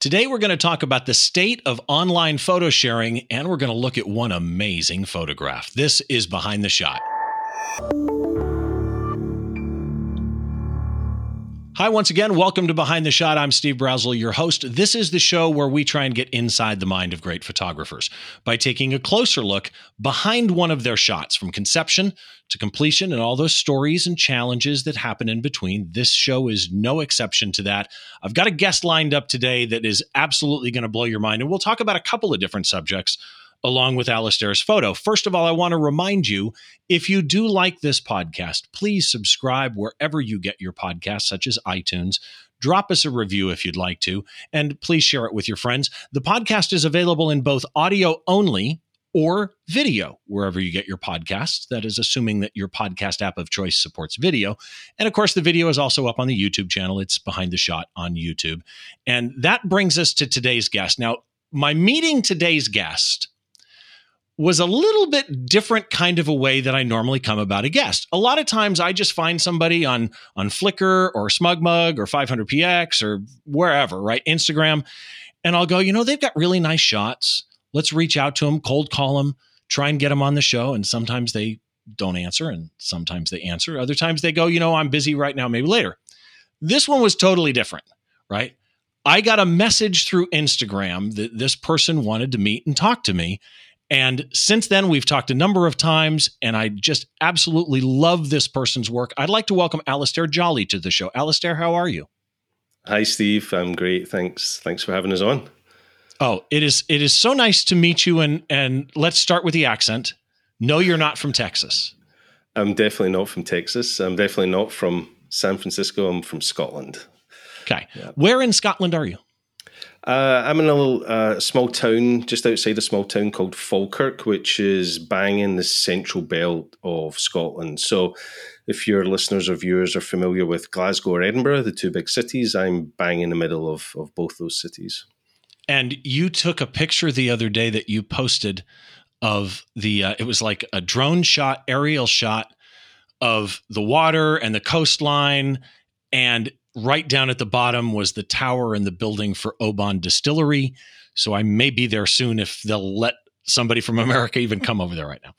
Today, we're going to talk about the state of online photo sharing, and we're going to look at one amazing photograph. This is Behind the Shot. Hi, once again. Welcome to Behind the Shot. I'm Steve Brazill, your host. This is the show where we try and get inside the mind of great photographers by taking a closer look behind one of their shots from conception to completion and all those stories and challenges that happen in between. This show is no exception to that. I've got a guest lined up today that is absolutely going to blow your mind, and we'll talk about a couple of different subjects along with Alistair's photo. First of all, I want to remind you if you do like this podcast, please subscribe wherever you get your podcasts, such as iTunes. Drop us a review if you'd like to, and please share it with your friends. The podcast is available in both audio only or video, wherever you get your podcasts. That is assuming that your podcast app of choice supports video. And of course, the video is also up on the YouTube channel. It's behind the shot on YouTube. And that brings us to today's guest. Now, my meeting today's guest was a little bit different kind of a way that I normally come about a guest. A lot of times I just find somebody on on Flickr or SmugMug or 500px or wherever, right? Instagram, and I'll go, you know, they've got really nice shots. Let's reach out to them, cold call them, try and get them on the show and sometimes they don't answer and sometimes they answer. Other times they go, you know, I'm busy right now, maybe later. This one was totally different, right? I got a message through Instagram that this person wanted to meet and talk to me and since then, we've talked a number of times, and I just absolutely love this person's work. I'd like to welcome Alistair Jolly to the show. Alistair, how are you? Hi, Steve. I'm great. Thanks. Thanks for having us on. Oh, it is it is so nice to meet you. And and let's start with the accent. No, you're not from Texas. I'm definitely not from Texas. I'm definitely not from San Francisco. I'm from Scotland. Okay. Yeah. Where in Scotland are you? Uh, I'm in a little uh, small town just outside a small town called Falkirk, which is bang in the central belt of Scotland. So, if your listeners or viewers are familiar with Glasgow or Edinburgh, the two big cities, I'm bang in the middle of, of both those cities. And you took a picture the other day that you posted of the, uh, it was like a drone shot, aerial shot of the water and the coastline. And right down at the bottom was the tower and the building for Oban Distillery. So I may be there soon if they'll let somebody from America even come over there right now.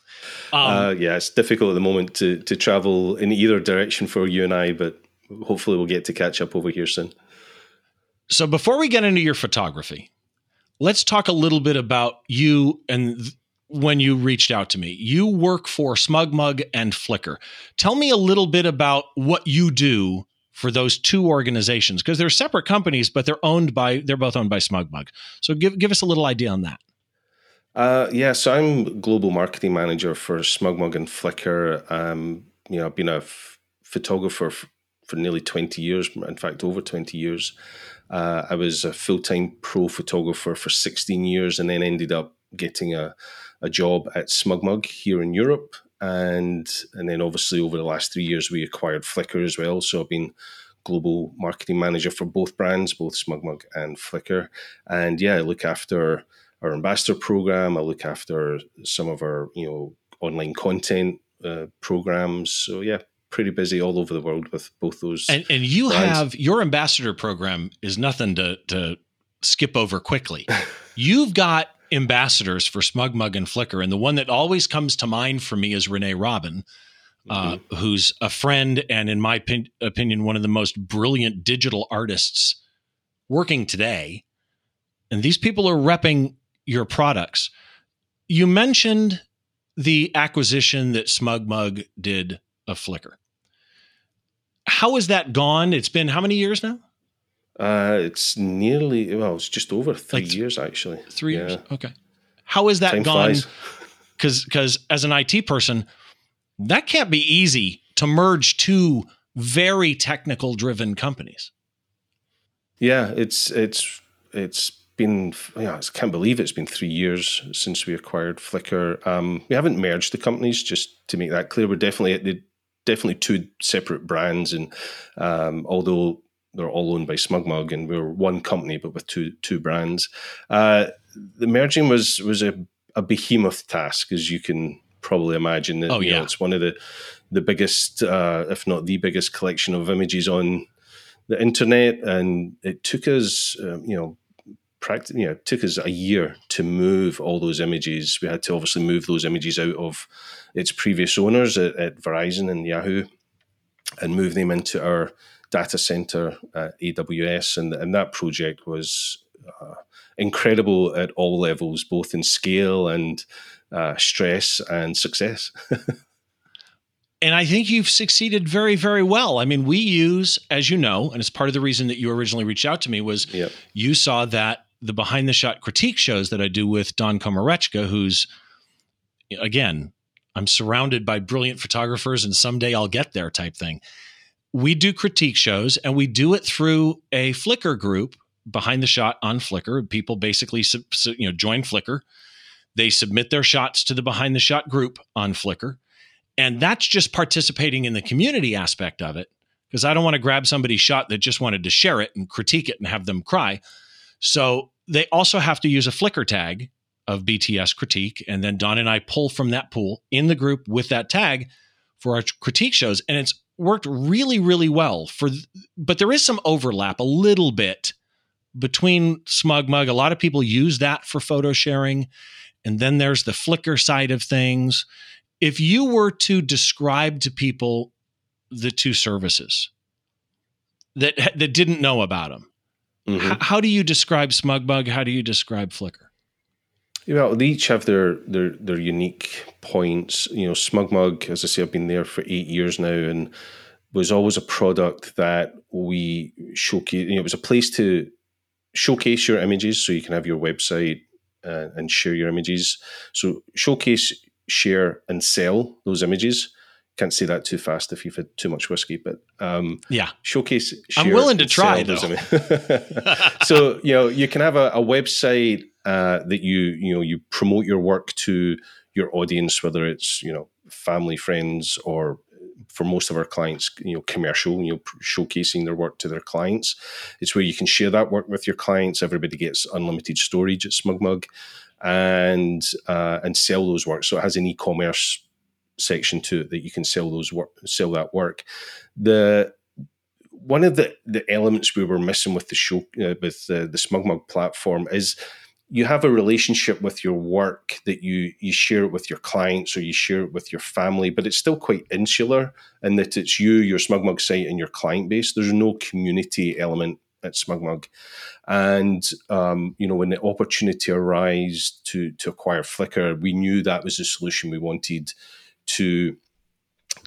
Um, uh, yeah, it's difficult at the moment to to travel in either direction for you and I, but hopefully we'll get to catch up over here soon. So before we get into your photography, let's talk a little bit about you and th- when you reached out to me. You work for SmugMug and Flickr. Tell me a little bit about what you do for those two organizations because they're separate companies, but they're owned by they're both owned by SmugMug. So give give us a little idea on that. Uh, yeah, so I'm global marketing manager for SmugMug and Flickr. Um, you know, I've been a f- photographer f- for nearly 20 years, in fact, over 20 years. Uh, I was a full time pro photographer for 16 years and then ended up getting a, a job at SmugMug here in Europe and and then obviously over the last three years we acquired Flickr as well. So I've been global marketing manager for both brands, both SmugMug and Flickr. And yeah, I look after our ambassador program. I look after some of our you know online content uh, programs. So yeah, pretty busy all over the world with both those. And, and you brands. have your ambassador program is nothing to to skip over quickly. You've got ambassadors for SmugMug and Flickr, and the one that always comes to mind for me is Renee Robyn, uh, mm-hmm. who's a friend and, in my pin- opinion, one of the most brilliant digital artists working today. And these people are repping your products. You mentioned the acquisition that SmugMug did of Flickr. How has that gone? It's been how many years now? Uh, it's nearly well, it's just over three like years actually. Three yeah. years. Okay. How has that Time gone? Because because as an IT person, that can't be easy to merge two very technical driven companies. Yeah, it's it's it's been yeah, I can't believe it's been three years since we acquired Flickr. Um, we haven't merged the companies, just to make that clear. We're definitely at the definitely two separate brands, and um, although they're all owned by SmugMug, and we are one company but with two two brands. Uh, the merging was was a, a behemoth task, as you can probably imagine. Oh yeah, know, it's one of the the biggest, uh, if not the biggest, collection of images on the internet, and it took us, um, you know, practice, you know, it took us a year to move all those images. We had to obviously move those images out of its previous owners at, at Verizon and Yahoo and move them into our data center at AWS. And, and that project was uh, incredible at all levels, both in scale and uh, stress and success. and I think you've succeeded very, very well. I mean, we use, as you know, and it's part of the reason that you originally reached out to me was yep. you saw that the behind the shot critique shows that I do with Don Komarechka, who's again, I'm surrounded by brilliant photographers, and someday I'll get there type thing. We do critique shows, and we do it through a Flickr group behind the shot on Flickr. People basically, you know, join Flickr. They submit their shots to the behind the shot group on Flickr, and that's just participating in the community aspect of it. Because I don't want to grab somebody's shot that just wanted to share it and critique it and have them cry. So they also have to use a Flickr tag of BTS critique. And then Don and I pull from that pool in the group with that tag for our critique shows. And it's worked really, really well for, but there is some overlap a little bit between SmugMug. A lot of people use that for photo sharing. And then there's the Flickr side of things. If you were to describe to people the two services that that didn't know about them, Mm-hmm. H- how do you describe SmugMug? How do you describe Flickr? Well, they each have their their their unique points. You know, SmugMug, as I say, I've been there for eight years now, and was always a product that we showcase. You know, it was a place to showcase your images, so you can have your website uh, and share your images. So showcase, share, and sell those images can't say that too fast if you've had too much whiskey, but um, yeah, showcase. I'm willing to try though. so you know you can have a, a website uh, that you you know you promote your work to your audience, whether it's you know family, friends, or for most of our clients, you know, commercial, you know, showcasing their work to their clients. It's where you can share that work with your clients. Everybody gets unlimited storage at SmugMug, and uh, and sell those works. So it has an e-commerce section to it that you can sell those work, sell that work. The one of the, the elements we were missing with the show uh, with the, the SmugMug platform is you have a relationship with your work that you you share it with your clients or you share it with your family, but it's still quite insular in that it's you, your Smug Mug site, and your client base. There's no community element at Smug Mug, And um, you know, when the opportunity arose to to acquire Flickr, we knew that was the solution we wanted to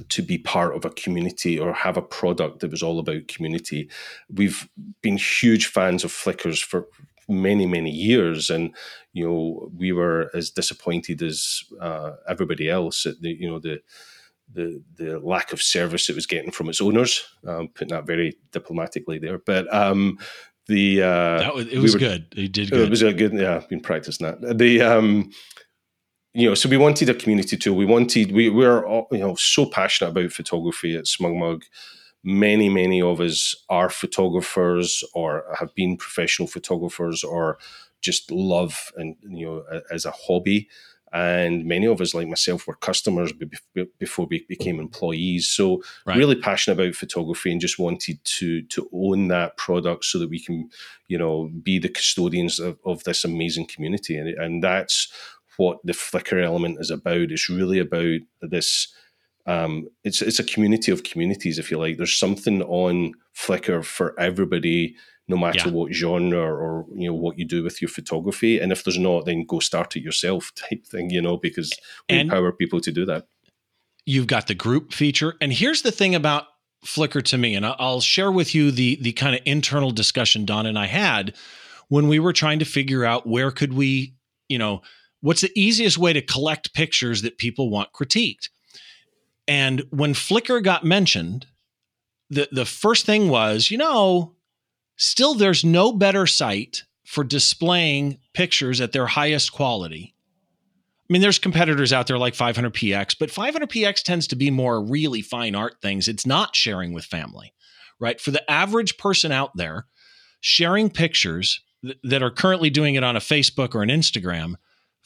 to be part of a community or have a product that was all about community. We've been huge fans of Flickers for many many years, and you know we were as disappointed as uh, everybody else at the you know the. The, the lack of service it was getting from its owners, um, putting that very diplomatically there. But um, the uh, was, it was we were, good. It did good. It was a good. Yeah, I've been practicing that. The um, you know, so we wanted a community tool. We wanted, we we're you know so passionate about photography at Smug Mug. Many, many of us are photographers or have been professional photographers or just love and you know as a hobby. And many of us, like myself, were customers before we became employees. So right. really passionate about photography and just wanted to to own that product so that we can, you know, be the custodians of, of this amazing community. And, and that's what the Flickr element is about. It's really about this. Um, it's it's a community of communities, if you like. There's something on Flickr for everybody, no matter yeah. what genre or you know what you do with your photography. And if there's not, then go start it yourself, type thing. You know, because we and empower people to do that. You've got the group feature, and here's the thing about Flickr to me, and I'll share with you the the kind of internal discussion Don and I had when we were trying to figure out where could we, you know what's the easiest way to collect pictures that people want critiqued? And when Flickr got mentioned, the, the first thing was, you know, still there's no better site for displaying pictures at their highest quality. I mean, there's competitors out there like 500px, but 500px tends to be more really fine art things. It's not sharing with family, right? For the average person out there, sharing pictures th- that are currently doing it on a Facebook or an Instagram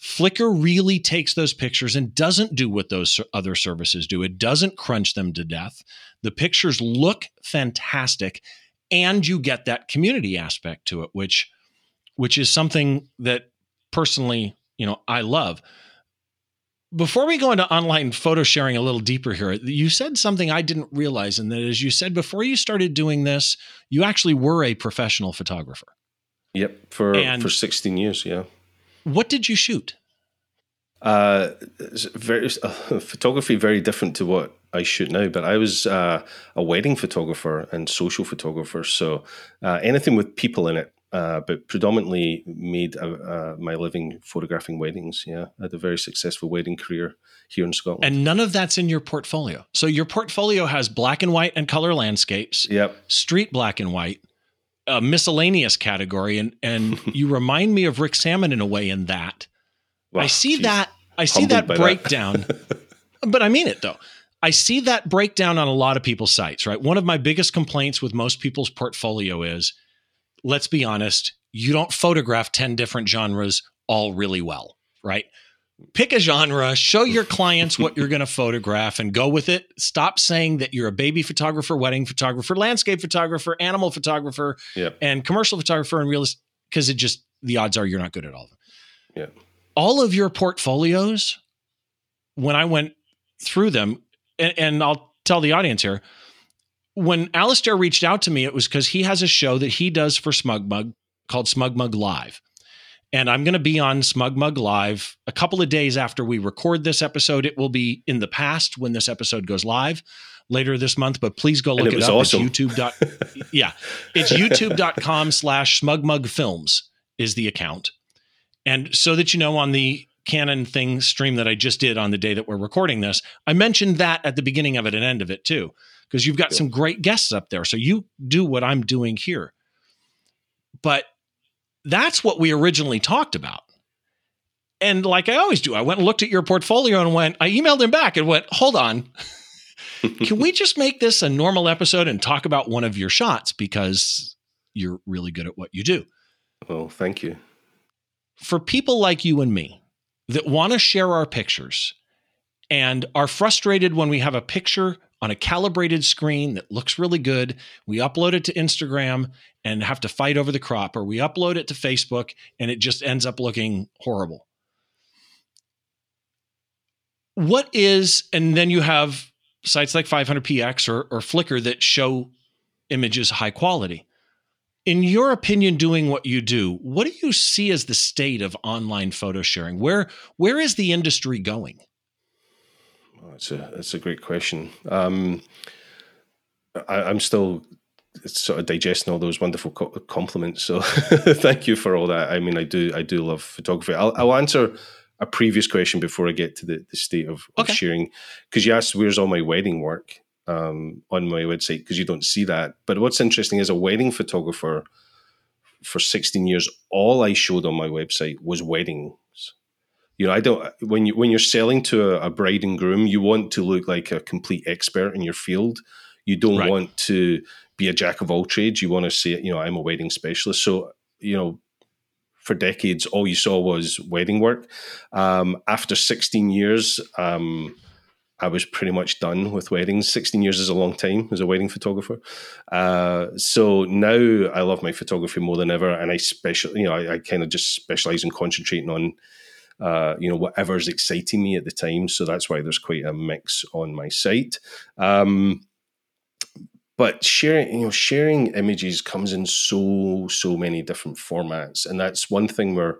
Flickr really takes those pictures and doesn't do what those other services do. It doesn't crunch them to death. The pictures look fantastic, and you get that community aspect to it, which which is something that personally, you know, I love. Before we go into online photo sharing a little deeper here, you said something I didn't realize, and that is you said before you started doing this, you actually were a professional photographer. Yep, for and for 16 years, yeah. What did you shoot? Uh, very uh, photography very different to what I shoot now, but I was uh, a wedding photographer and social photographer. So uh, anything with people in it, uh, but predominantly made uh, my living photographing weddings. Yeah, I had a very successful wedding career here in Scotland. And none of that's in your portfolio. So your portfolio has black and white and color landscapes. Yep. Street black and white. A miscellaneous category, and and you remind me of Rick Sammon in a way in that. Well, I see geez, that. I see that breakdown. That. but I mean it though. I see that breakdown on a lot of people's sites, right? One of my biggest complaints with most people's portfolio is let's be honest, you don't photograph 10 different genres all really well, right? Pick a genre, show your clients what you're going to photograph and go with it. Stop saying that you're a baby photographer, wedding photographer, landscape photographer, animal photographer, yep. and commercial photographer and realist because it just the odds are you're not good at all of them. Yeah. All of your portfolios when I went through them and, and I'll tell the audience here, when Alistair reached out to me, it was because he has a show that he does for Smug Mug called Smug Mug Live. And I'm going to be on SmugMug Live a couple of days after we record this episode. It will be in the past when this episode goes live later this month, but please go look it, it, up. Awesome. It's YouTube. Dot, yeah. It's youtube.com slash smugmug films is the account. And so that you know on the Canon thing stream that I just did on the day that we're recording this, I mentioned that at the beginning of it and end of it too because you've got some great guests up there. So you do what I'm doing here. But that's what we originally talked about. And like I always do, I went and looked at your portfolio and went, I emailed him back and went, hold on. Can we just make this a normal episode and talk about one of your shots because you're really good at what you do? Well, thank you. For people like you and me that want to share our pictures and are frustrated when we have a picture on a calibrated screen that looks really good. We upload it to Instagram and have to fight over the crop, or we upload it to Facebook and it just ends up looking horrible. What is, and then you have sites like 500px or, or Flickr that show images high quality. In your opinion, doing what you do, what do you see as the state of online photo sharing? Where where is the industry going? That's a that's a great question. Um, I, am still sort of digesting all those wonderful co- compliments. So thank you for all that. I mean, I do I do love photography. I'll, I'll answer a previous question before I get to the, the state of, okay. of sharing because you asked where's all my wedding work um, on my website because you don't see that. But what's interesting is a wedding photographer for 16 years, all I showed on my website was wedding you know i don't when you when you're selling to a, a, bride and groom you want to look like a complete expert in your field you don't right. want to be a jack of all trades you want to say you know i'm a wedding specialist so you know for decades all you saw was wedding work um, after 16 years um, I was pretty much done with weddings. 16 years is a long time as a wedding photographer. Uh, so now I love my photography more than ever. And I special, you know, I, I kind of just specialize in concentrating on uh, you know, whatever's exciting me at the time. So that's why there's quite a mix on my site. Um, but sharing, you know, sharing images comes in so so many different formats, and that's one thing we're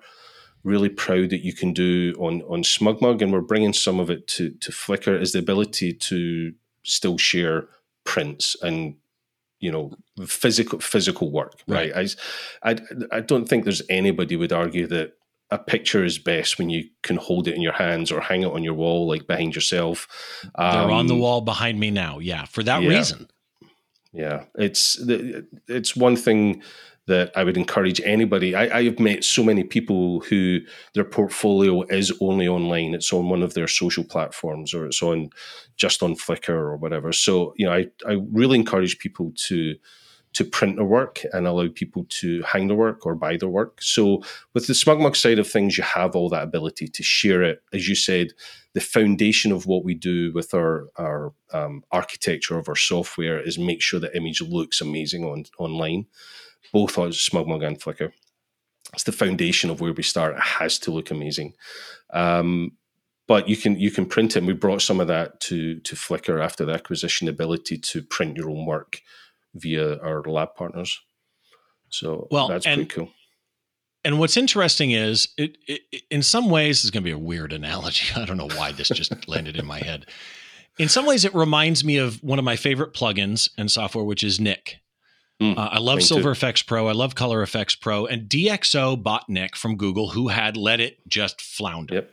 really proud that you can do on on SmugMug, and we're bringing some of it to to Flickr is the ability to still share prints and you know physical physical work right, right? I, I i don't think there's anybody would argue that a picture is best when you can hold it in your hands or hang it on your wall, like behind yourself. Um, They're on the um, wall behind me now. Yeah, for that yeah. reason. Yeah, it's it's one thing that I would encourage anybody. I, I, have met so many people who their portfolio is only online. It's on one of their social platforms, or it's on just on Flickr or whatever. So you know, I I really encourage people to to print their work and allow people to hang their work or buy their work. So with the SmugMug side of things, you have all that ability to share it. As you said, the foundation of what we do with our our um, architecture of our software is make sure the image looks amazing on online, both on SmugMug and Flickr. it's the foundation of where we start. It has to look amazing. Um, but you can you can print it. And we brought some of that to to Flickr after the acquisition, ability to print your own work via our lab partners. So well, that's and, pretty cool. And what's interesting is, it, it in some ways, is going to be a weird analogy. I don't know why this just landed in my head. In some ways, it reminds me of one of my favorite plugins and software, which is Nik. Mm, uh, I love Silver too. Efex Pro. I love Color Efex Pro. And DxO bought Nik from Google, who had let it just flounder. Yep.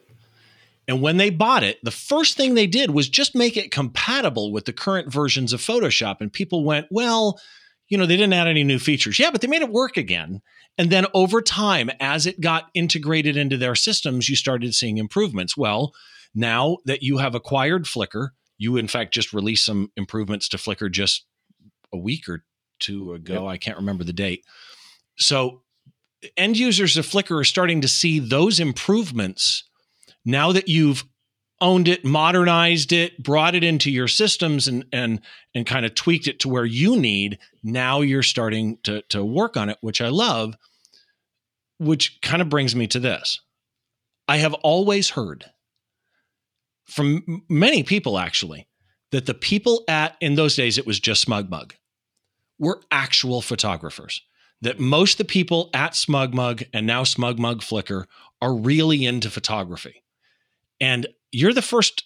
And when they bought it, the first thing they did was just make it compatible with the current versions of Photoshop. And people went, well, you know, they didn't add any new features. Yeah, but they made it work again. And then over time, as it got integrated into their systems, you started seeing improvements. Well, now that you have acquired Flickr, you in fact just released some improvements to Flickr just a week or two ago. Yep. I can't remember the date. So end users of Flickr are starting to see those improvements now that you've owned it, modernized it, brought it into your systems and and and kind of tweaked it to where you need, now you're starting to to work on it, which I love, which kind of brings me to this. I have always heard from many people actually that the people at in those days it was just SmugMug were actual photographers. That most of the people at SmugMug and now SmugMug Flickr are really into photography. And you're the first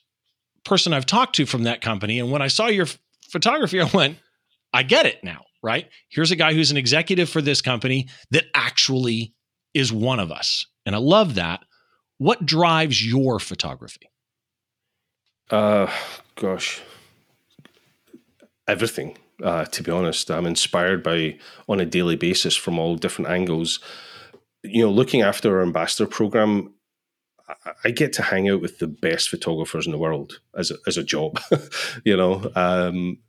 person I've talked to from that company. And when I saw your f- photography, I went, I get it now, right? Here's a guy who's an executive for this company that actually is one of us. And I love that. What drives your photography? Uh, gosh, everything. Uh, to be honest, I'm inspired by on a daily basis from all different angles. You know, looking after our ambassador program I get to hang out with the best photographers in the world as a, as a job. you know, um,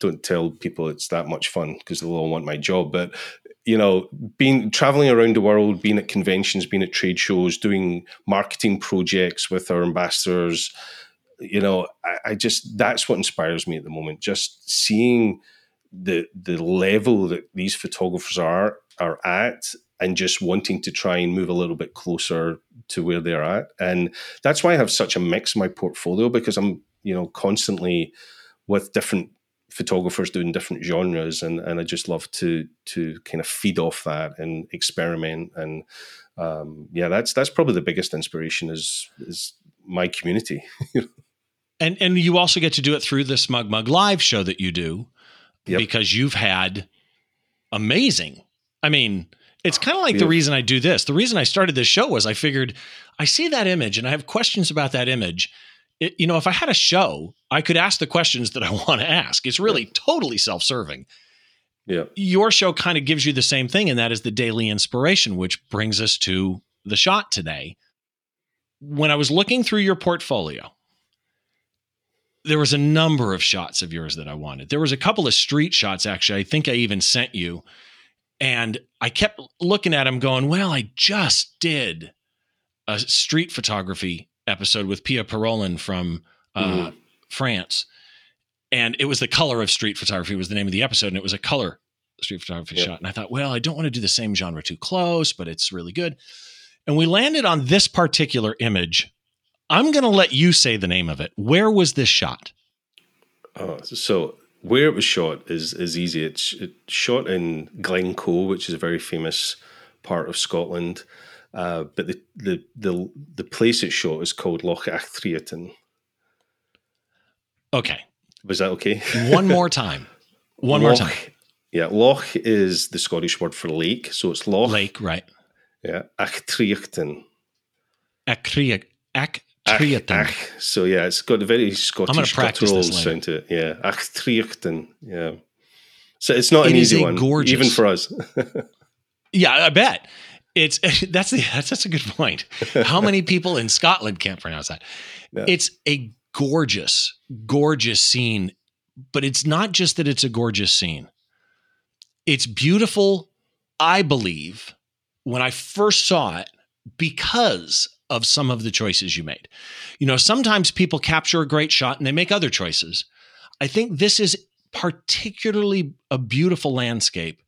don't tell people it's that much fun because they'll all want my job. But you know, being traveling around the world, being at conventions, being at trade shows, doing marketing projects with our ambassadors, you know, I, I just that's what inspires me at the moment. Just seeing the the level that these photographers are are at and just wanting to try and move a little bit closer to where they're at. And that's why I have such a mix in my portfolio because I'm, you know, constantly with different photographers doing different genres and, and I just love to to kind of feed off that and experiment and um, yeah that's that's probably the biggest inspiration is is my community and and you also get to do it through the Smug Mug live show that you do yep. because you've had amazing I mean it's kind of like the reason I do this. The reason I started this show was I figured I see that image and I have questions about that image. It, you know, if I had a show, I could ask the questions that I want to ask. It's really yeah. totally self serving. Yeah. Your show kind of gives you the same thing, and that is the daily inspiration, which brings us to the shot today. When I was looking through your portfolio, there was a number of shots of yours that I wanted. There was a couple of street shots, actually. I think I even sent you and I kept looking at him going, well, I just did a street photography episode with Pia Parolin from uh, mm-hmm. France. And it was the color of street photography was the name of the episode. And it was a color street photography yep. shot. And I thought, well, I don't want to do the same genre too close, but it's really good. And we landed on this particular image. I'm going to let you say the name of it. Where was this shot? Oh, so where it was shot is is easy. It's, it's shot in Glencoe, which is a very famous part of Scotland. Uh, but the, the the the place it's shot is called Loch Achtriochtan. Okay. Was that okay? One more time. One Loch, more time. Yeah, Loch is the Scottish word for lake, so it's Loch. Lake, right? Yeah, Achtriochtan. Achtriaton. Achtriaton. Ach, ach. So yeah, it's got a very Scottish guttural sound to it. Yeah, Achtriochtan. Yeah. So it's not it an easy one, gorgeous. even for us. yeah, I bet. It's that's the that's that's a good point. How many people in Scotland can't pronounce that? Yeah. It's a gorgeous, gorgeous scene, but it's not just that it's a gorgeous scene. It's beautiful, I believe, when I first saw it because of some of the choices you made. You know, sometimes people capture a great shot and they make other choices. I think this is particularly a beautiful landscape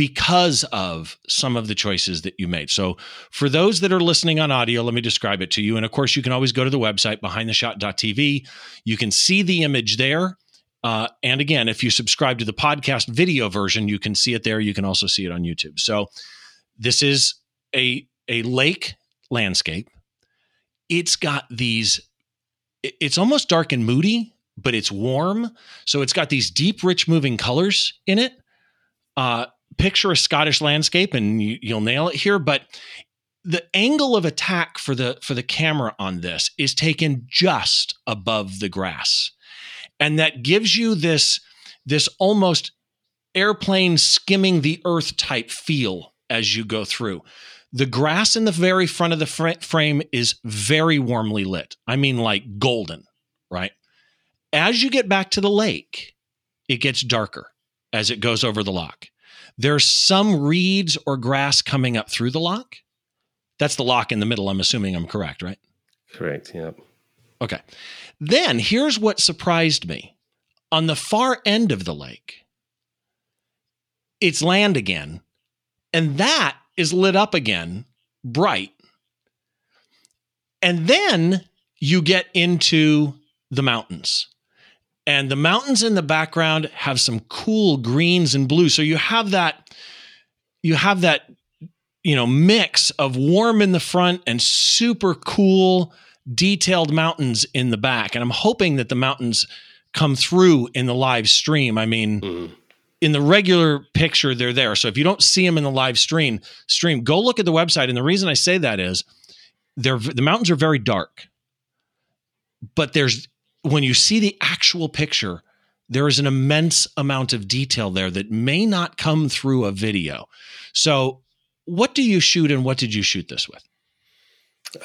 because of some of the choices that you made. So, for those that are listening on audio, let me describe it to you. And of course, you can always go to the website behindtheshot.tv. You can see the image there. Uh, and again, if you subscribe to the podcast video version, you can see it there. You can also see it on YouTube. So, this is a a lake landscape. It's got these. It's almost dark and moody, but it's warm. So it's got these deep, rich, moving colors in it. Uh, picture a Scottish landscape, and you, you'll nail it here. But the angle of attack for the for the camera on this is taken just above the grass and that gives you this this almost airplane skimming the earth type feel as you go through the grass in the very front of the fr- frame is very warmly lit i mean like golden right as you get back to the lake it gets darker as it goes over the loch. there's some reeds or grass coming up through the loch. that's the loch in the middle. I'm assuming I'm correct, right? Correct. Yep. Okay. Then here's what surprised me. On the far end of the lake, it's land again, and that is lit up again, bright. And then you get into the mountains. And the mountains in the background have some cool greens and blues. So you have that you have that you know mix of warm in the front and super cool detailed mountains in the back and i'm hoping that the mountains come through in the live stream i mean mm-hmm. In the regular picture they're there so if you don't see them in the live stream stream go look at the website and the reason i say that is they're the mountains are very dark but there's when you see the actual picture there is an immense amount of detail there that may not come through a video so what do you shoot and what did you shoot this with?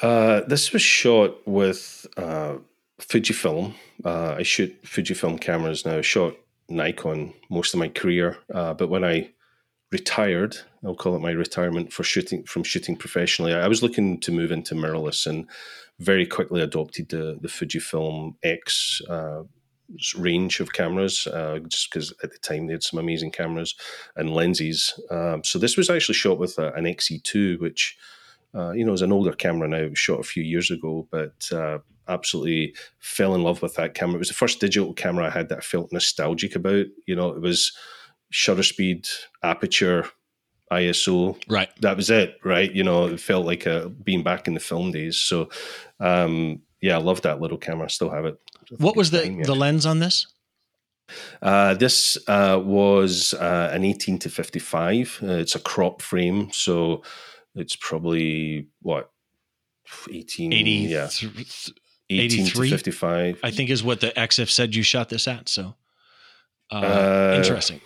Uh, this was shot with uh, Fujifilm. Uh, I shoot Fujifilm cameras now. Shot Nikon most of my career, uh, but when I retired, I'll call it my retirement for shooting from shooting professionally. I was looking to move into mirrorless and very quickly adopted the the Fujifilm X uh, range of cameras, uh, just because at the time they had some amazing cameras and lenses. Um, so this was actually shot with a, an XE2, which uh, you know is an older camera now. Shot a few years ago, but uh, absolutely fell in love with that camera. It was the first digital camera I had that I felt nostalgic about. You know, it was shutter speed, aperture, ISO. Right. That was it. Right. You know, it felt like a, being back in the film days. So, um, yeah, I love that little camera. I still have it. What was the the lens on this? Uh, this uh, was uh, an 18 to 55. Uh, it's a crop frame, so it's probably what 18, 80, yeah, 18 to 55. I think is what the EXIF said you shot this at. So uh, uh, interesting.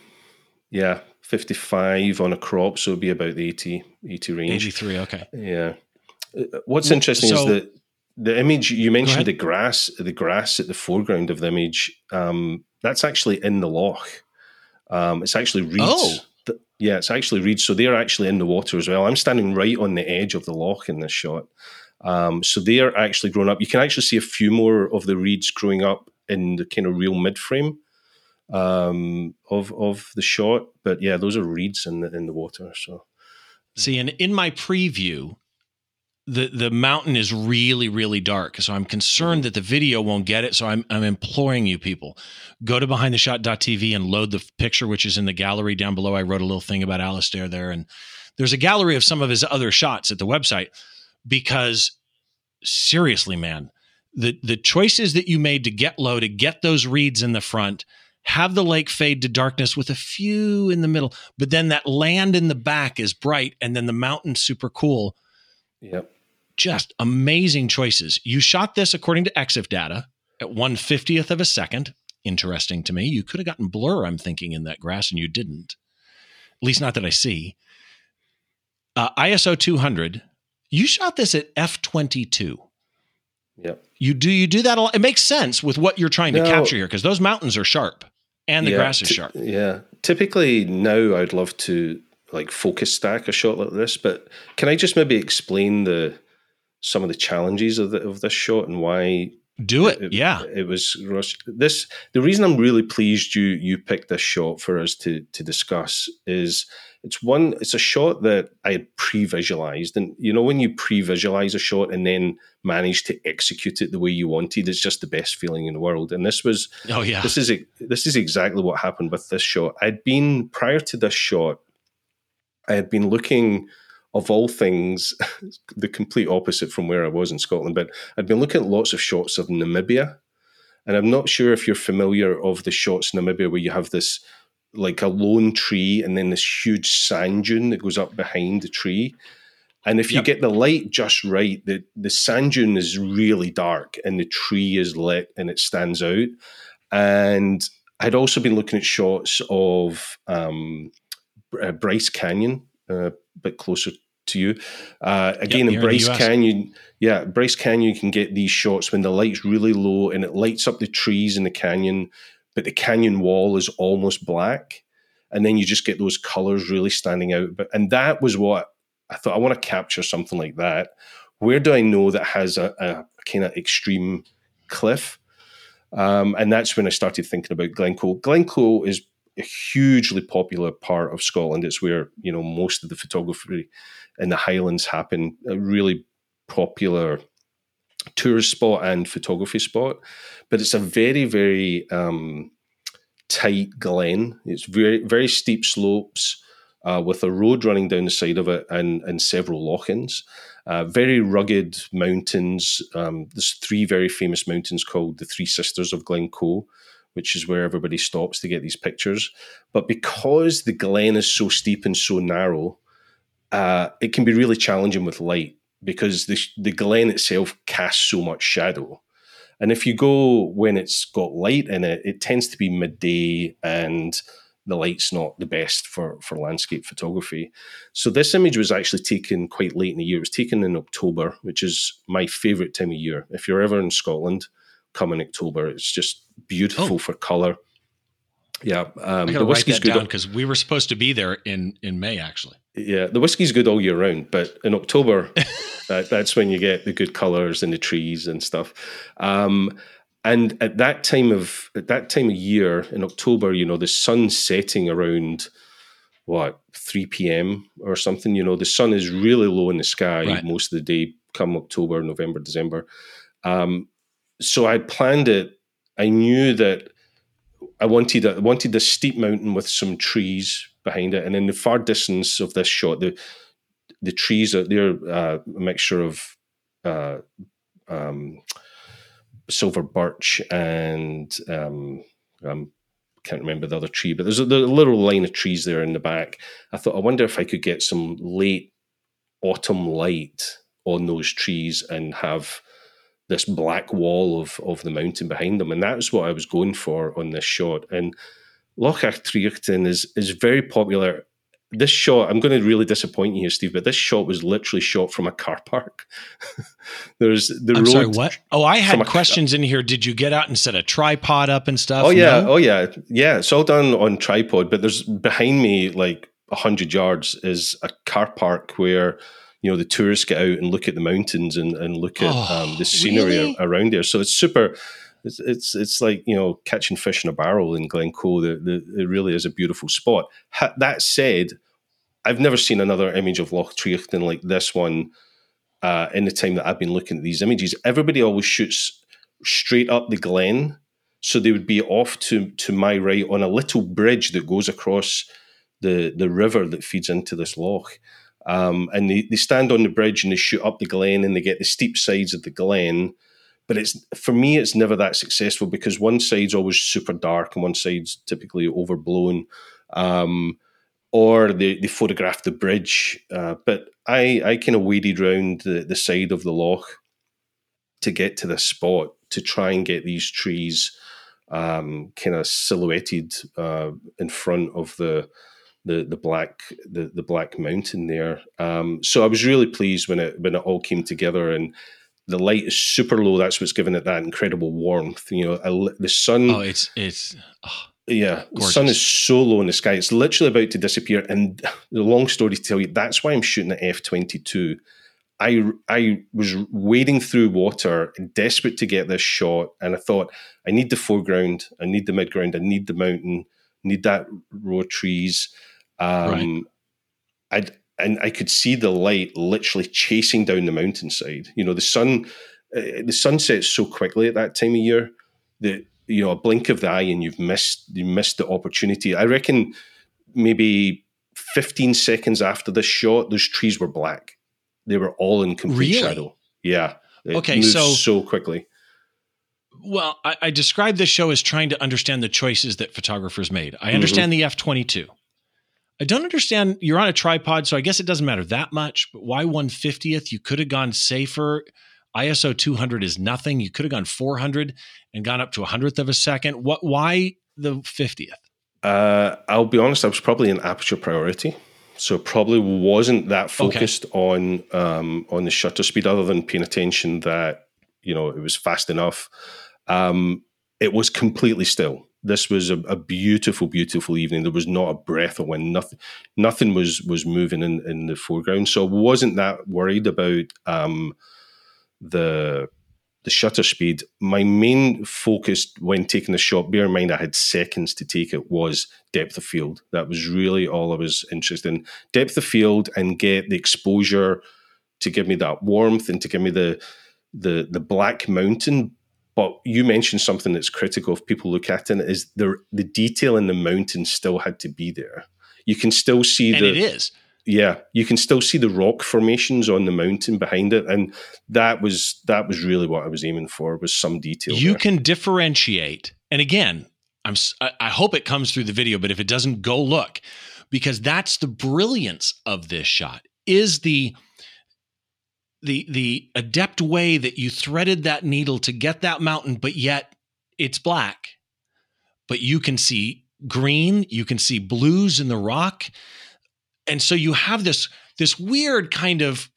Yeah, 55 on a crop, so it'd be about the 80, 80 range. 83, okay. Yeah. What's interesting so, is that the image you mentioned the grass the grass at the foreground of the image um, that's actually in the loch um, it's actually reeds oh. yeah it's actually reeds so they're actually in the water as well i'm standing right on the edge of the loch in this shot um, so they are actually grown up. You can actually see a few more of the reeds growing up in the kind of real mid frame um, of of the shot. But yeah those are reeds in the in the water so. See and in my preview the the mountain is really really dark. So i'm concerned that the video won't get it. So i'm i'm imploring you people go to behindtheshot.tv and load the picture which is in the gallery down below. I wrote a little thing about Alastair there. And there's a gallery of some of his other shots at the website because seriously man the the choices that you made to get low to get those reeds in the front have the lake fade to darkness with a few in the middle but then that land in the back is bright and then the mountain super cool Yep. Just amazing choices. You shot this according to EXIF data at 150th of a second. Interesting to me. You could have gotten blur, I'm thinking, in that grass, and you didn't. At least not that I see. Uh, ISO 200. You shot this at f22. Yep. You do you do that a lot? It makes sense with what you're trying to capture here because those mountains are sharp and the yeah, grass is t- sharp. Yeah. Typically now I'd love to like focus stack a shot like this. But can I just maybe explain the some of the challenges of the, of this shot and why? Do it, it yeah. It was this. The reason I'm really pleased you you picked this shot for us to to discuss is it's one. It's a shot that I had pre-visualized, and you know when you pre-visualize a shot and then manage to execute it the way you wanted, it's just the best feeling in the world. And this was, oh yeah, this is this is exactly what happened with this shot. I'd been prior to this shot, I had been looking of all things, the complete opposite from where I was in Scotland. But I'd been looking at lots of shots of Namibia, and I'm not sure if you're familiar of the shots in Namibia where you have this like a lone tree and then this huge sand dune that goes up behind the tree. And if you get the light just right, the, the sand dune is really dark and the tree is lit and it stands out. And I'd also been looking at shots of um, uh, Bryce Canyon, uh, a bit closer to you. Uh, again, yep, in Bryce in Canyon, yeah, Bryce Canyon, you can get these shots when the light's really low and it lights up the trees in the canyon but the canyon wall is almost black. And then you just get those colors really standing out. But and that was what I thought I want to capture something like that. Where do I know that has a, a kind of extreme cliff? Um, and that's when I started thinking about Glencoe. Glencoe is a hugely popular part of Scotland. It's where you know most of the photography in the Highlands happen. A really popular tourist spot and photography spot, but it's a very, very um, tight glen. It's very, very steep slopes uh, with a road running down the side of it and, and several lochans. Uh, very rugged mountains. Um, there's three very famous mountains called the Three Sisters of Glencoe, which is where everybody stops to get these pictures. But because the glen is so steep and so narrow, uh, it can be really challenging with light because the, the glen itself casts so much shadow. And if you go when it's got light in it, it tends to be midday and the light's not the best for, for landscape photography. So this image was actually taken quite late in the year. It was taken in October, which is my favorite time of year. If you're ever in Scotland, come in October. It's just beautiful oh. for color. Yeah, um, the whiskey's good because we were supposed to be there in in May actually. Yeah, the whiskey's good all year round, but in October, that, that's when you get the good colors and the trees and stuff. Um, and at that time of at that time of year in October, you know, the sun's setting around what 3 p.m. or something. You know, the sun is really low in the sky right. most of the day. Come October, November, December. Um, so I planned it. I knew that I wanted a, I wanted a steep mountain with some trees behind it, and in the far distance of this shot, the the trees are they're uh, a mixture of uh, um, silver birch and um, um, can't remember the other tree, but there's a, there's a, little line of trees there in the back. I thought, I wonder if I could get some late autumn light on those trees and have this black wall of of the mountain behind them, and that's what I was going for on this shot. And Loch Achtriochtan is is very popular. This shot, I'm going to really disappoint you here, Steve, but this shot was literally shot from a car park. There's the I'm road. Sorry, what? Oh, I had questions a, in here. Did you get out and set a tripod up and stuff? Oh yeah, no? oh yeah, yeah. It's all done on tripod, but there's behind me like hundred yards is a car park where you know the tourists get out and look at the mountains and, and look at oh, um, the scenery really? around there. So it's super. It's, it's it's like you know catching fish in a barrel in Glencoe. The, the, it really is a beautiful spot. Ha, that said, I've never seen another image of Loch Triachtain like this one. Uh, in the time that I've been looking at these images, everybody always shoots straight up the glen, so they would be off to to my right on a little bridge that goes across the the river that feeds into this loch. Um, and they, they stand on the bridge and they shoot up the glen and they get the steep sides of the glen. But it's for me, it's never that successful because one side's always super dark and one side's typically overblown. Um, or they, they photograph the bridge. Uh, but I, I kind of waded around the, the side of the loch to get to this spot to try and get these trees um, kind of silhouetted uh, in front of the the the black the, the black mountain there. Um, so I was really pleased when it when it all came together and the light is super low. That's what's giving it that incredible warmth. You know, the sun. Oh, it's it's. Oh, yeah, gorgeous. the sun is so low in the sky; it's literally about to disappear. And the long story to tell you, that's why I'm shooting at f twenty two. I I was wading through water, desperate to get this shot, and I thought I need the foreground, I need the midground, I need the mountain, need that row of trees. Um, right. I and I could see the light literally chasing down the mountainside. You know, the sun, uh, the sun sets so quickly at that time of year that you know a blink of the eye and you've missed you missed the opportunity. I reckon maybe 15 seconds after this shot, those trees were black. They were all in complete really? shadow. Yeah. okay, so so quickly. Well, I, I describe this show as trying to understand the choices that photographers made. I understand mm-hmm. the F twenty two. I don't understand. You're on a tripod, so I guess it doesn't matter that much. But why 150th? You could have gone safer. ISO 200 is nothing. You could have gone 400 and gone up to a hundredth of a second. What? Why the 50th? Uh, I'll be honest. I was probably an aperture priority, so probably wasn't that focused okay. on um, on the shutter speed, other than paying attention that you know it was fast enough. Um, it was completely still this was a, a, beautiful, beautiful evening. There was not a breath of wind. Nothing, nothing was was moving in, in the foreground. So I wasn't that worried about um, the the shutter speed. My main focus when taking the shot, bear in mind I had seconds to take it, was depth of field. That was really all I was interested in. Depth of field and get the exposure to give me that warmth and to give me the the the black mountain but you mentioned something that's critical if people look at it is the the detail in the mountain still had to be there. You can still see and the it is. Yeah, you can still see the rock formations on the mountain behind it, and that was that was really what I was aiming for was some detail. You there. can differentiate, and again, I'm I hope it comes through the video, but if it doesn't, go look because that's the brilliance of this shot is the the the adept way that you threaded that needle to get that mountain, but yet it's black. But you can see green, you can see blues in the rock. And so you have this this weird kind of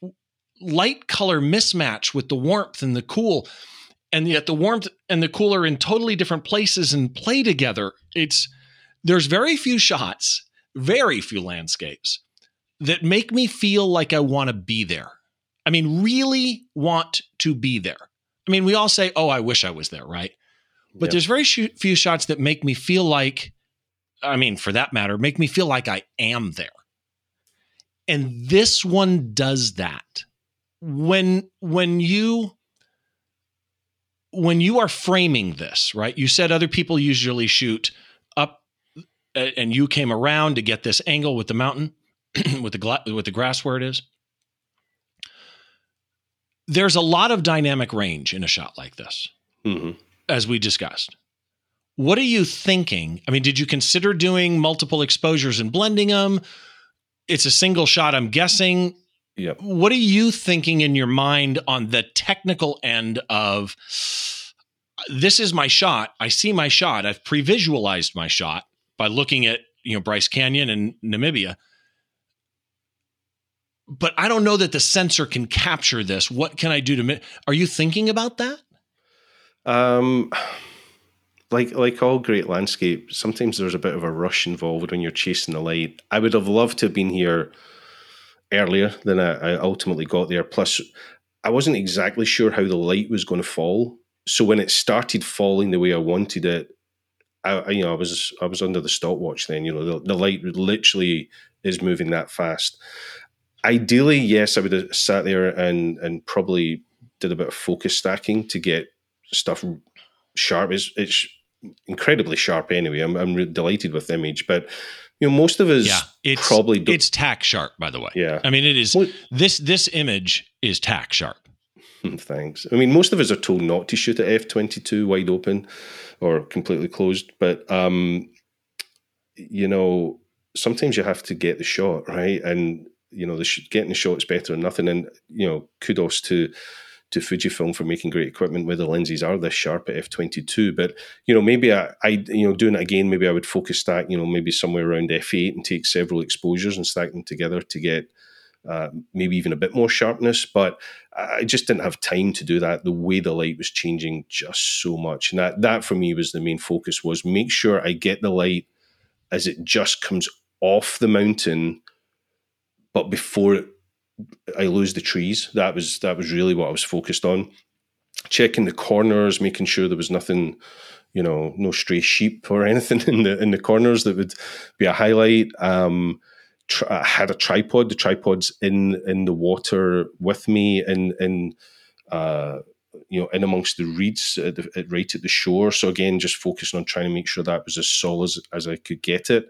light color mismatch with the warmth and the cool. And yet the warmth and the cool are in totally different places and play together. It's there's very few shots, very few landscapes that make me feel like I want to be there. I mean, really want to be there. I mean, we all say, oh, I wish I was there, right? But yep. there's very few shots that make me feel like, I mean, for that matter, make me feel like I am there. And this one does that. When when you when you are framing this, right? You said other people usually shoot up uh, and you came around to get this angle with the mountain with the gla- with the grass where it is there's a lot of dynamic range in a shot like this, mm-hmm. as we discussed. What are you thinking? I mean, did you consider doing multiple exposures and blending them? It's a single shot, I'm guessing. Yep. What are you thinking in your mind on the technical end of this is my shot. I see my shot. I've pre-visualized my shot by looking at, you know, Bryce Canyon and Namibia but I don't know that the sensor can capture this. What can I do to? Are you thinking about that? Um, like like all great landscape, sometimes there's a bit of a rush involved when you're chasing the light. I would have loved to have been here earlier than I, I ultimately got there. Plus, I wasn't exactly sure how the light was going to fall. So when it started falling the way I wanted it, I, you know I was I was under the stopwatch then. You know the, the light literally is moving that fast ideally, yes, I would have sat there and and probably did a bit of focus stacking to get stuff sharp. It's, it's incredibly sharp anyway. I'm, I'm delighted with the image, but you know, most of us yeah, it's, probably do- it's tack sharp. By the way, yeah. I mean, it is this this image is tack sharp. Thanks. I mean, most of us are told not to shoot at f twenty two wide open or completely closed, but um, you know, sometimes you have to get the shot right, and you know, the sh- getting the shots better than nothing. And you know, kudos to to Fujifilm for making great equipment where the lenses are this sharp at f twenty two. But you know, maybe I, I, you know, doing it again, maybe I would focus stack, you know, maybe somewhere around f eight and take several exposures and stack them together to get. Uh, maybe even a bit more sharpness, but I just didn't have time to do that. The way the light was changing just so much, and that that for me was the main focus was make sure I get the light as it just comes off the mountain but before I lose the trees, that was that was really what I was focused on. Checking the corners, making sure there was nothing, you know, no stray sheep or anything in the in the corners that would be a highlight. Um, I had a tripod. The tripod's in in the water with me, in in uh, you know in amongst the reeds at the, at, right at the shore. So again, just focusing on trying to make sure that was as solid as, as I could get it.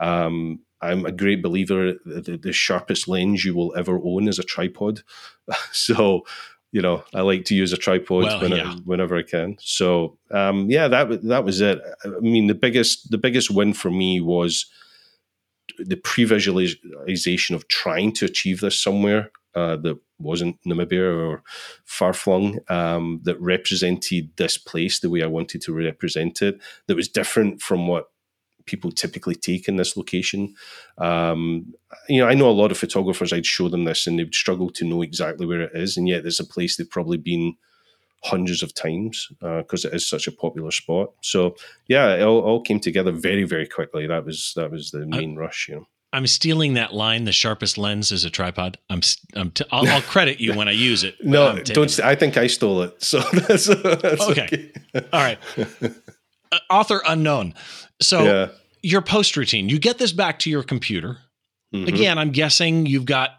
Um, I'm a great believer the, the sharpest lens you will ever own is a tripod. so you know, I like to use a tripod well, whenever, yeah. whenever I can. So um, yeah, that that was it. I mean, the biggest the biggest win for me was the pre-visualization of trying to achieve this somewhere uh, that wasn't Namibia or far flung, um, that represented this place the way I wanted to represent it, that was different from what people typically take in this location. Um, you know, I know a lot of photographers. I'd show them this, and they'd struggle to know exactly where it is, and yet there's a place they've probably been hundreds of times because uh, it is such a popular spot. So yeah, it all, all, came together very, very quickly. That was that was the main I, rush. You know. I'm stealing that line. The sharpest lens is a tripod. I'm. I'm t- I'll, I'll credit you when I use it. no, don't. St- I think I stole it. So that's, that's okay. okay. All right. Uh, author unknown. So yeah. your post routine, you get this back to your computer. Mm-hmm. Again, I'm guessing you've got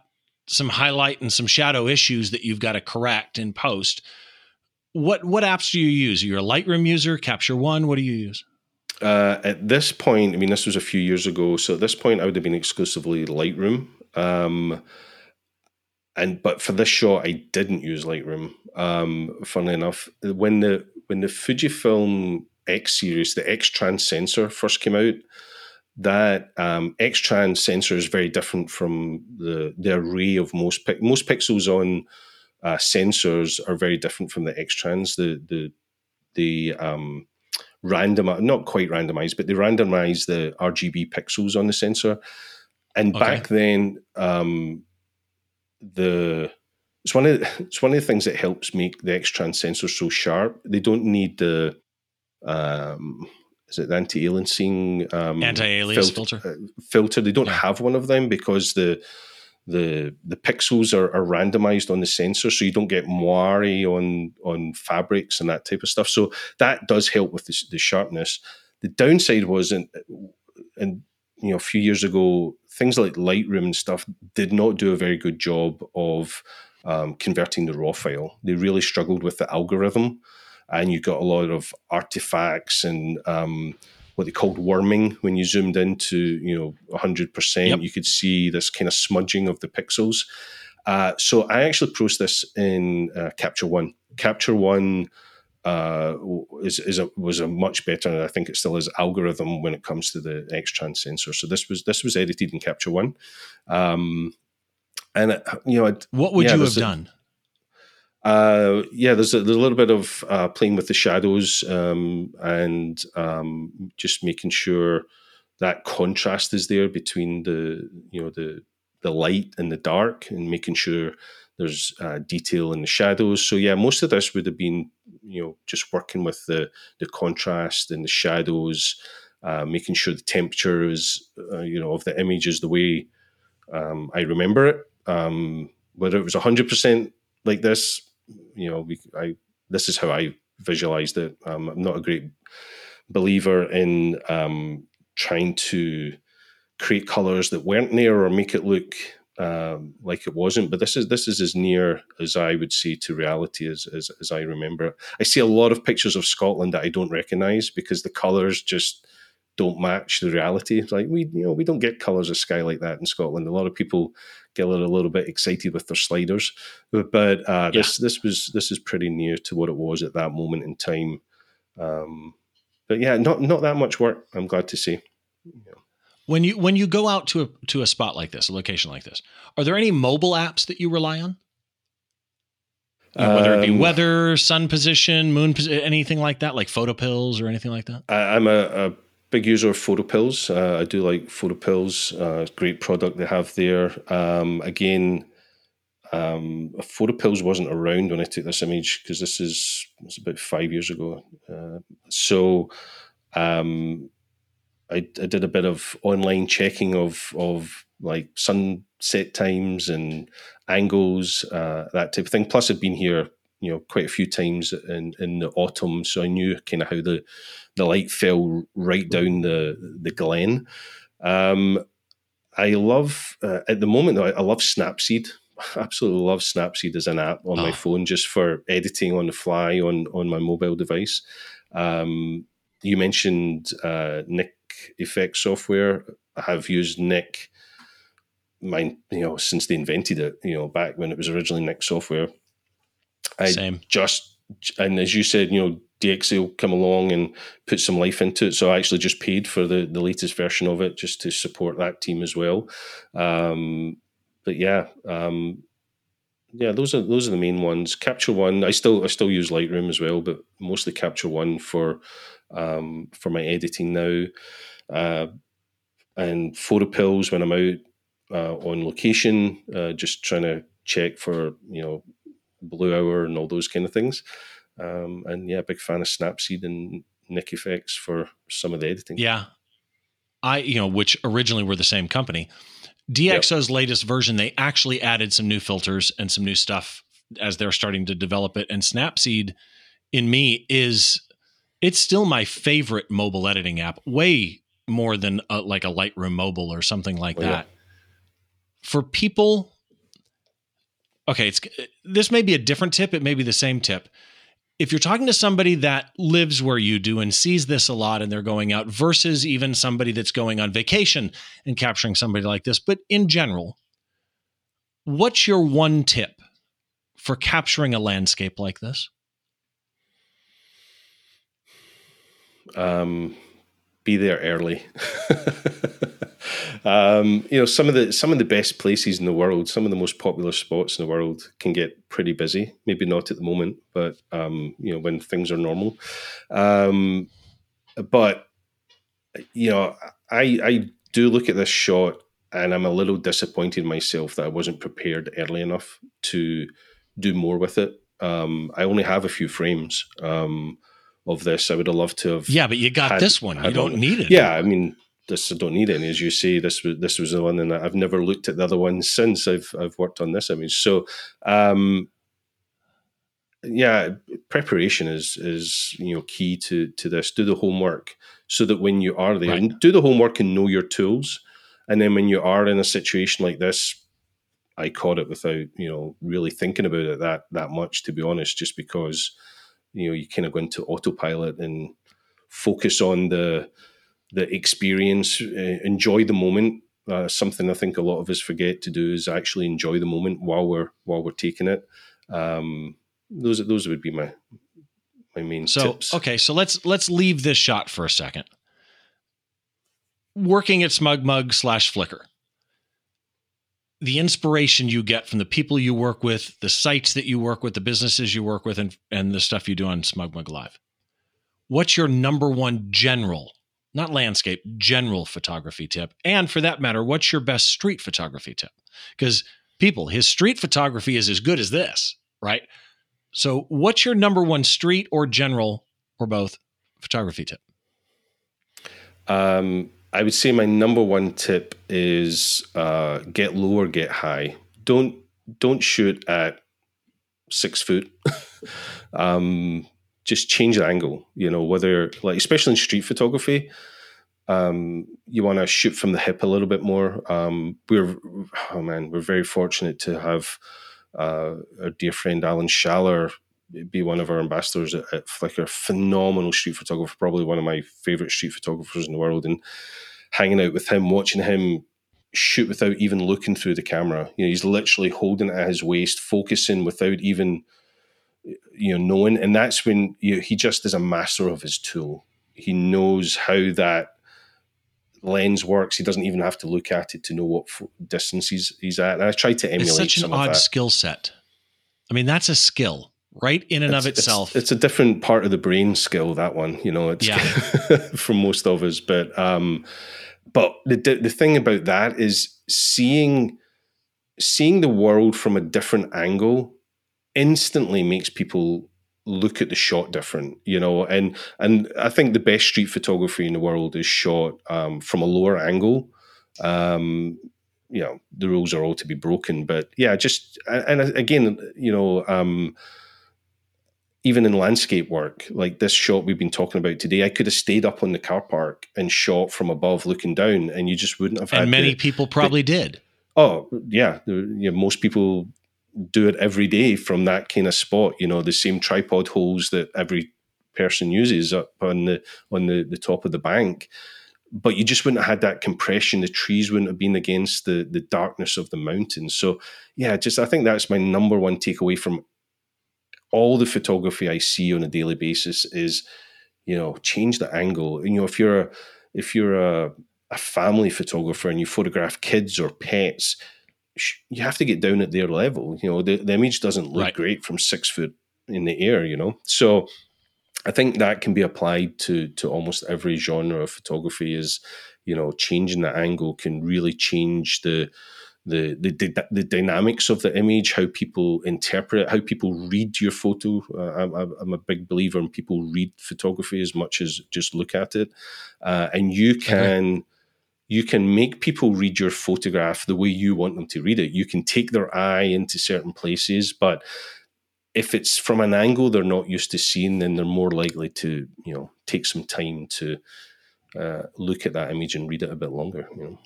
some highlight and some shadow issues that you've got to correct in post. What what apps do you use? Are you a Lightroom user, Capture One? What do you use? Uh, at this point, I mean, this was a few years ago. So at this point, I would have been exclusively Lightroom. Um, and but for this shot, I didn't use Lightroom. Um, funnily enough, when the when the Fujifilm X series, the X Trans sensor first came out, that um, X Trans sensor is very different from the the array of most most pixels on uh, sensors are very different from the X Trans. The the the um, random not quite randomized, but they randomize the RGB pixels on the sensor. And okay. back then, um, the it's one of the, it's one of the things that helps make the X Trans sensor so sharp. They don't need the um, is it the anti-aliasing um, anti-alias filter filter? Uh, filter. They don't yeah. have one of them because the the the pixels are, are randomized on the sensor, so you don't get moire on on fabrics and that type of stuff. So that does help with the, the sharpness. The downside was, and and you know, a few years ago, things like Lightroom and stuff did not do a very good job of um, converting the raw file. They really struggled with the algorithm and you got a lot of artifacts and um, what they called worming when you zoomed into you know 100% yep. you could see this kind of smudging of the pixels uh, so i actually processed this in uh, capture one capture one uh, is, is a, was a much better, and I think it still is algorithm when it comes to the X trans sensor. So this was this was edited in Capture One, um, and it, you know, what would yeah, you have done? Uh, yeah, there's a, there's a little bit of uh, playing with the shadows um, and um, just making sure that contrast is there between the you know the the light and the dark, and making sure there's uh, detail in the shadows. So yeah, most of this would have been you know just working with the the contrast and the shadows, uh, making sure the temperature is uh, you know of the image is the way um, I remember it. Um, whether it was hundred percent like this you know, we, I this is how I visualized it. Um, I'm not a great believer in um, trying to create colors that weren't there or make it look um, like it wasn't. But this is this is as near as I would say to reality as, as, as I remember. I see a lot of pictures of Scotland that I don't recognize because the colors just don't match the reality. It's like we, you know, we don't get colours of sky like that in Scotland. A lot of people get a little, bit excited with their sliders, but uh, yeah. this this was this is pretty near to what it was at that moment in time. Um, but yeah, not not that much work. I'm glad to see. Yeah. When you when you go out to a to a spot like this, a location like this, are there any mobile apps that you rely on? You know, whether it be um, weather, sun position, moon position, anything like that, like Photopills or anything like that. I, am a, a big user of Photopills. Uh, I do like Photopills. Uh, great product they have there. Um, again, um, Photopills wasn't around when I took this image because this is it's about five years ago. Uh, so um, I, I, did a bit of online checking of of like sunset times and angles, uh, that type of thing. Plus, I'd been here you know quite a few times in in the autumn, so I knew kind of how the the light fell right down the the glen. Um, I love uh, at the moment. I, I love Snapseed. absolutely love Snapseed as an app on oh. my phone just for editing on the fly on on my mobile device. Um, you mentioned uh, Nik Efex software. I have used Nik mine, you know, since they invented it. You know, back when it was originally Nik software. I Same. just and as you said, you know, DxO come along and put some life into it. So I actually just paid for the the latest version of it just to support that team as well. Um, but yeah, um, yeah, those are those are the main ones. Capture One, I still I still use Lightroom as well, but mostly Capture One for um, for my editing now, uh, and PhotoPills when I'm out uh, on location, uh, just trying to check for you know blue hour and all those kind of things. Um, and yeah, big fan of Snapseed and Nik Efex for some of the editing. Yeah, I you know which originally were the same company. DxO's yep. latest version, they actually added some new filters and some new stuff as they're starting to develop it. And Snapseed, in me, is it's still my favorite mobile editing app, way more than a, like a Lightroom mobile or something like oh, that. Yeah. For people, okay, it's this may be a different tip. It may be the same tip if you're talking to somebody that lives where you do and sees this a lot and they're going out versus even somebody that's going on vacation and capturing somebody like this, but in general, what's your one tip for capturing a landscape like this? Um, be there early. um, you know, some of the some of the best places in the world, some of the most popular spots in the world, can get pretty busy. Maybe not at the moment, but um, you know, when things are normal. Um, but you know, I I do look at this shot, and I'm a little disappointed myself that I wasn't prepared early enough to do more with it. Um, I only have a few frames. Um, of this. I would have loved to have. Yeah, but you got had, this one. You don't need it. Yeah, I mean, this I don't need any. As you say, this was this was the one, and I've never looked at the other ones since I've I've worked on this image. So, um, yeah, preparation is is you know key to to this. Do the homework so that when you are there, right. do the homework and know your tools, and then when you are in a situation like this. I caught it without, you know, really thinking about it that that much, to be honest, just because you know you kind of go into autopilot and focus on the the experience, uh, enjoy the moment. Uh, something I think a lot of us forget to do is actually enjoy the moment while we're while we're taking it. Um, those those would be my my main so, tips. Okay, so let's let's leave this shot for a second. Working at Smug Mug slash Flickr, the inspiration you get from the people you work with, the sites that you work with, the businesses you work with, and, and the stuff you do on Smug Mug Live. What's your number one general, not landscape, general photography tip? And for that matter, what's your best street photography tip? Because people, his street photography is as good as this, right? So, what's your number one street or general or both photography tip? Um, I would say my number one tip is uh, get low or get high. Don't don't shoot at six foot. um, just change the angle. You know, whether like especially in street photography, um, you want to shoot from the hip a little bit more. Um, we're oh man, we're very fortunate to have uh, our dear friend Alan Schaller be one of our ambassadors at, at Flickr. Phenomenal street photographer, probably one of my favorite street photographers in the world, and hanging out with him, watching him shoot without even looking through the camera. You know, he's literally holding it at his waist, focusing without even you know knowing, and that's when you he just is a master of his tool. He knows how that lens works. He doesn't even have to look at it to know what distance he's, he's at. And I try to emulate. It's such an odd skill set. I mean, that's a skill right in and it's, of itself. It's, it's, a different part of the brain skill that one, you know, it's yeah. from most of us. But um, but the the thing about that is seeing seeing the world from a different angle instantly makes people look at the shot different, you know. And and I think the best street photography in the world is shot um, from a lower angle. Um, you know, the rules are all to be broken, but yeah, just and again, you know. Um, even in landscape work, like this shot we've been talking about today, I could have stayed up on the car park and shot from above looking down, and you just wouldn't have and had. many the- people probably did. Oh yeah, the- yeah. Most people do it every day from that kind of spot. You know, the same tripod holes that every person uses up on the on the, the top of the bank. But you just wouldn't have had that compression. The trees wouldn't have been against the the darkness of the mountains. So yeah, just I think that's my number one takeaway from all the photography I see on a daily basis is, you know, change the angle. You know, if you're a if you're a a family photographer and you photograph kids or pets, you have to get down at their level. You know, the, the image doesn't look Right. great from six foot in the air, you know? So I think that can be applied to, to almost every genre of photography is, you know, changing the angle can really change the, the, the, the, dynamics of the image, how people interpret how people read your photo. Uh, I'm, I'm a big believer in people read photography as much as just look at it. Uh, and you can, you can make people read your photograph the way you want them to read it. You can take their eye into certain places, but if it's from an angle they're not used to seeing, then they're more likely to, you know, take some time to uh, look at that image and read it a bit longer. You know,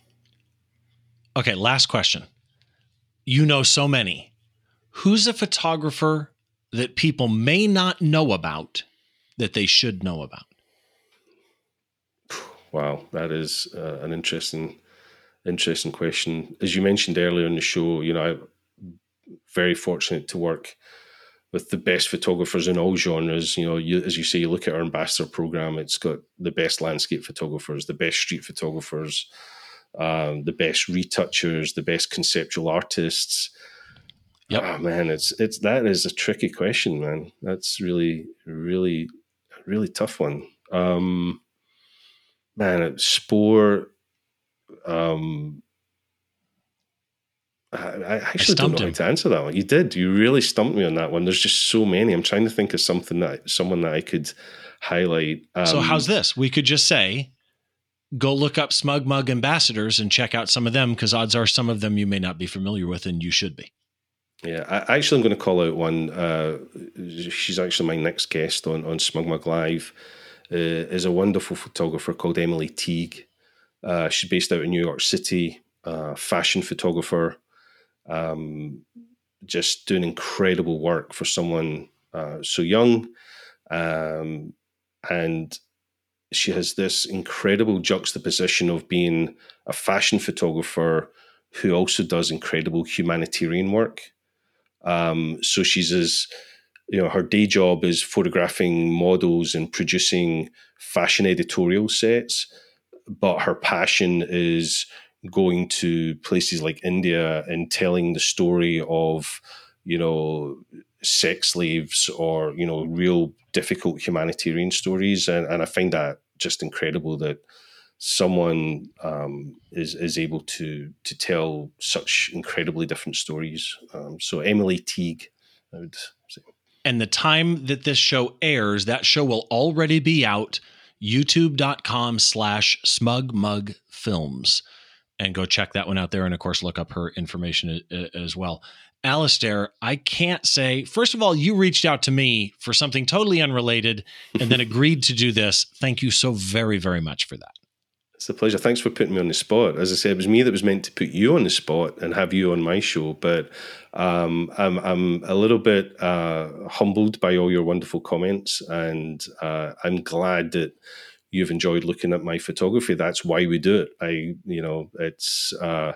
Okay, last question. You know so many. Who's a photographer that people may not know about that they should know about? Wow, that is uh, an interesting, interesting question. As you mentioned earlier in the show, you know, I'm very fortunate to work with the best photographers in all genres. You know, you, as you say, you look at our ambassador program; it's got the best landscape photographers, the best street photographers, um, the best retouchers, the best conceptual artists. Yep. Ah, man, it's it's that is a tricky question, man. That's really, really, really tough one. Um, man, it's sport. Um, I, I actually don't stumped know how to answer that one. You did. You really stumped me on that one. There's just so many. I'm trying to think of something that someone that I could highlight. Um, so how's this? We could just say, go look up Smug Mug ambassadors and check out some of them because odds are some of them you may not be familiar with and you should be. Yeah, I, actually, I'm going to call out one. Uh, she's actually my next guest on on Smug Mug Live. Uh, is a wonderful photographer called Emily Teague. Uh, she's based out in New York City. Fashion photographer, um, just doing incredible work for someone uh, so young, um, and she has this incredible juxtaposition of being a fashion photographer who also does incredible humanitarian work. Um, so she's as you know, her day job is photographing models and producing fashion editorial sets, but her passion is going to places like India and telling the story of, you know, sex slaves or, you know, real difficult humanitarian stories. And, and I find that just incredible that someone um, is is able to to tell such incredibly different stories. Um, so Emily Teague, I would say. And the time that this show airs, that show will already be out. YouTube.com slash smugmug films. And go check that one out there. And of course, look up her information as well. Alistair, I can't say, first of all, you reached out to me for something totally unrelated and then agreed to do this. Thank you so very, very much for that. It's a pleasure. Thanks for putting me on the spot. As I said, it was me that was meant to put you on the spot and have you on my show. But um, I'm I'm a little bit uh, humbled by all your wonderful comments, and uh, I'm glad that you've enjoyed looking at my photography. That's why we do it. I, you know, it's. Uh,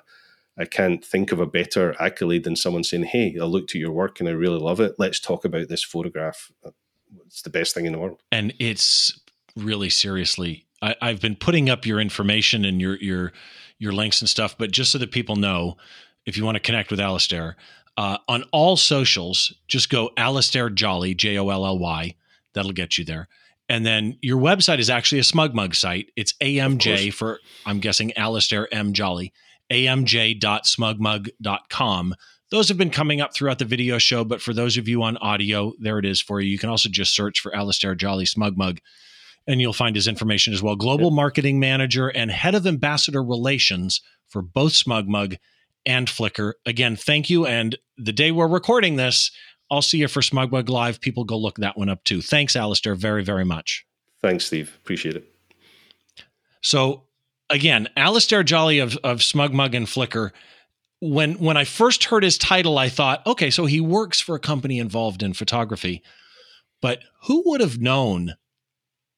I can't think of a better accolade than someone saying, "Hey, I looked at your work and I really love it. Let's talk about this photograph." It's the best thing in the world. and it's really seriously I, i've been putting up your information and your your your links and stuff but just so that people know if you want to connect with Alistair, uh, on all socials just go Alistair Jolly j-o-l-l-y that'll get you there. And then your website is actually a smug mug site. It's amj for i'm guessing Alistair m. Jolly amj.smugmug.com those have been coming up throughout the video show, but for those of you on audio, there it is for you. You can also just search for Alistair Jolly Smug Mug and you'll find his information as well. Global Marketing Manager and Head of Ambassador Relations for both Smug Mug and Flickr. Again, thank you. And the day we're recording this, I'll see you for Smugmug Live. People go look that one up too. Thanks, Alistair, very, very much. Thanks, Steve. Appreciate it. So again, Alistair Jolly of, of Smugmug and Flickr. When when I first heard his title, I thought, okay, so he works for a company involved in photography. But who would have known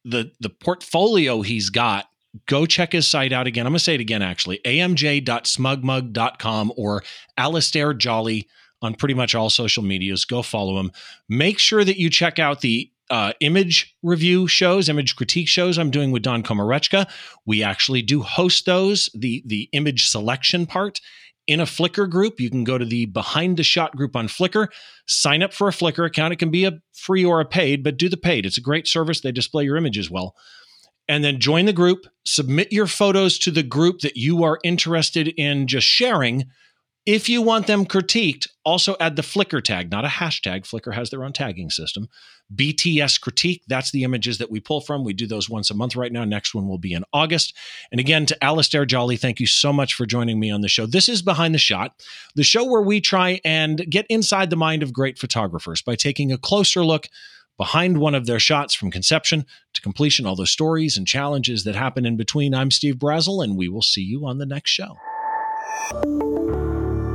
the the portfolio he's got go check his site out again. I'm going to say it again, actually amj.smugmug.com or Alistair Jolly on pretty much all social medias. Go follow him. Make sure that you check out the uh, image review shows, image critique shows I'm doing with Don Komarechka. We actually do host those, the, the image selection part in a Flickr group. You can go to the Behind the Shot group on Flickr, sign up for a Flickr account. It can be a free or a paid, but do the paid. It's a great service. They display your images well and then join the group, submit your photos to the group that you are interested in just sharing. If you want them critiqued, also add the Flickr tag, not a hashtag. Flickr has their own tagging system. BTS critique, that's the images that we pull from. We do those once a month right now. Next one will be in August. And again, to Alistair Jolly, thank you so much for joining me on the show. This is Behind the Shot, the show where we try and get inside the mind of great photographers by taking a closer look behind one of their shots from conception to completion, all the stories and challenges that happen in between. I'm Steve Brazill, and we will see you on the next show thank you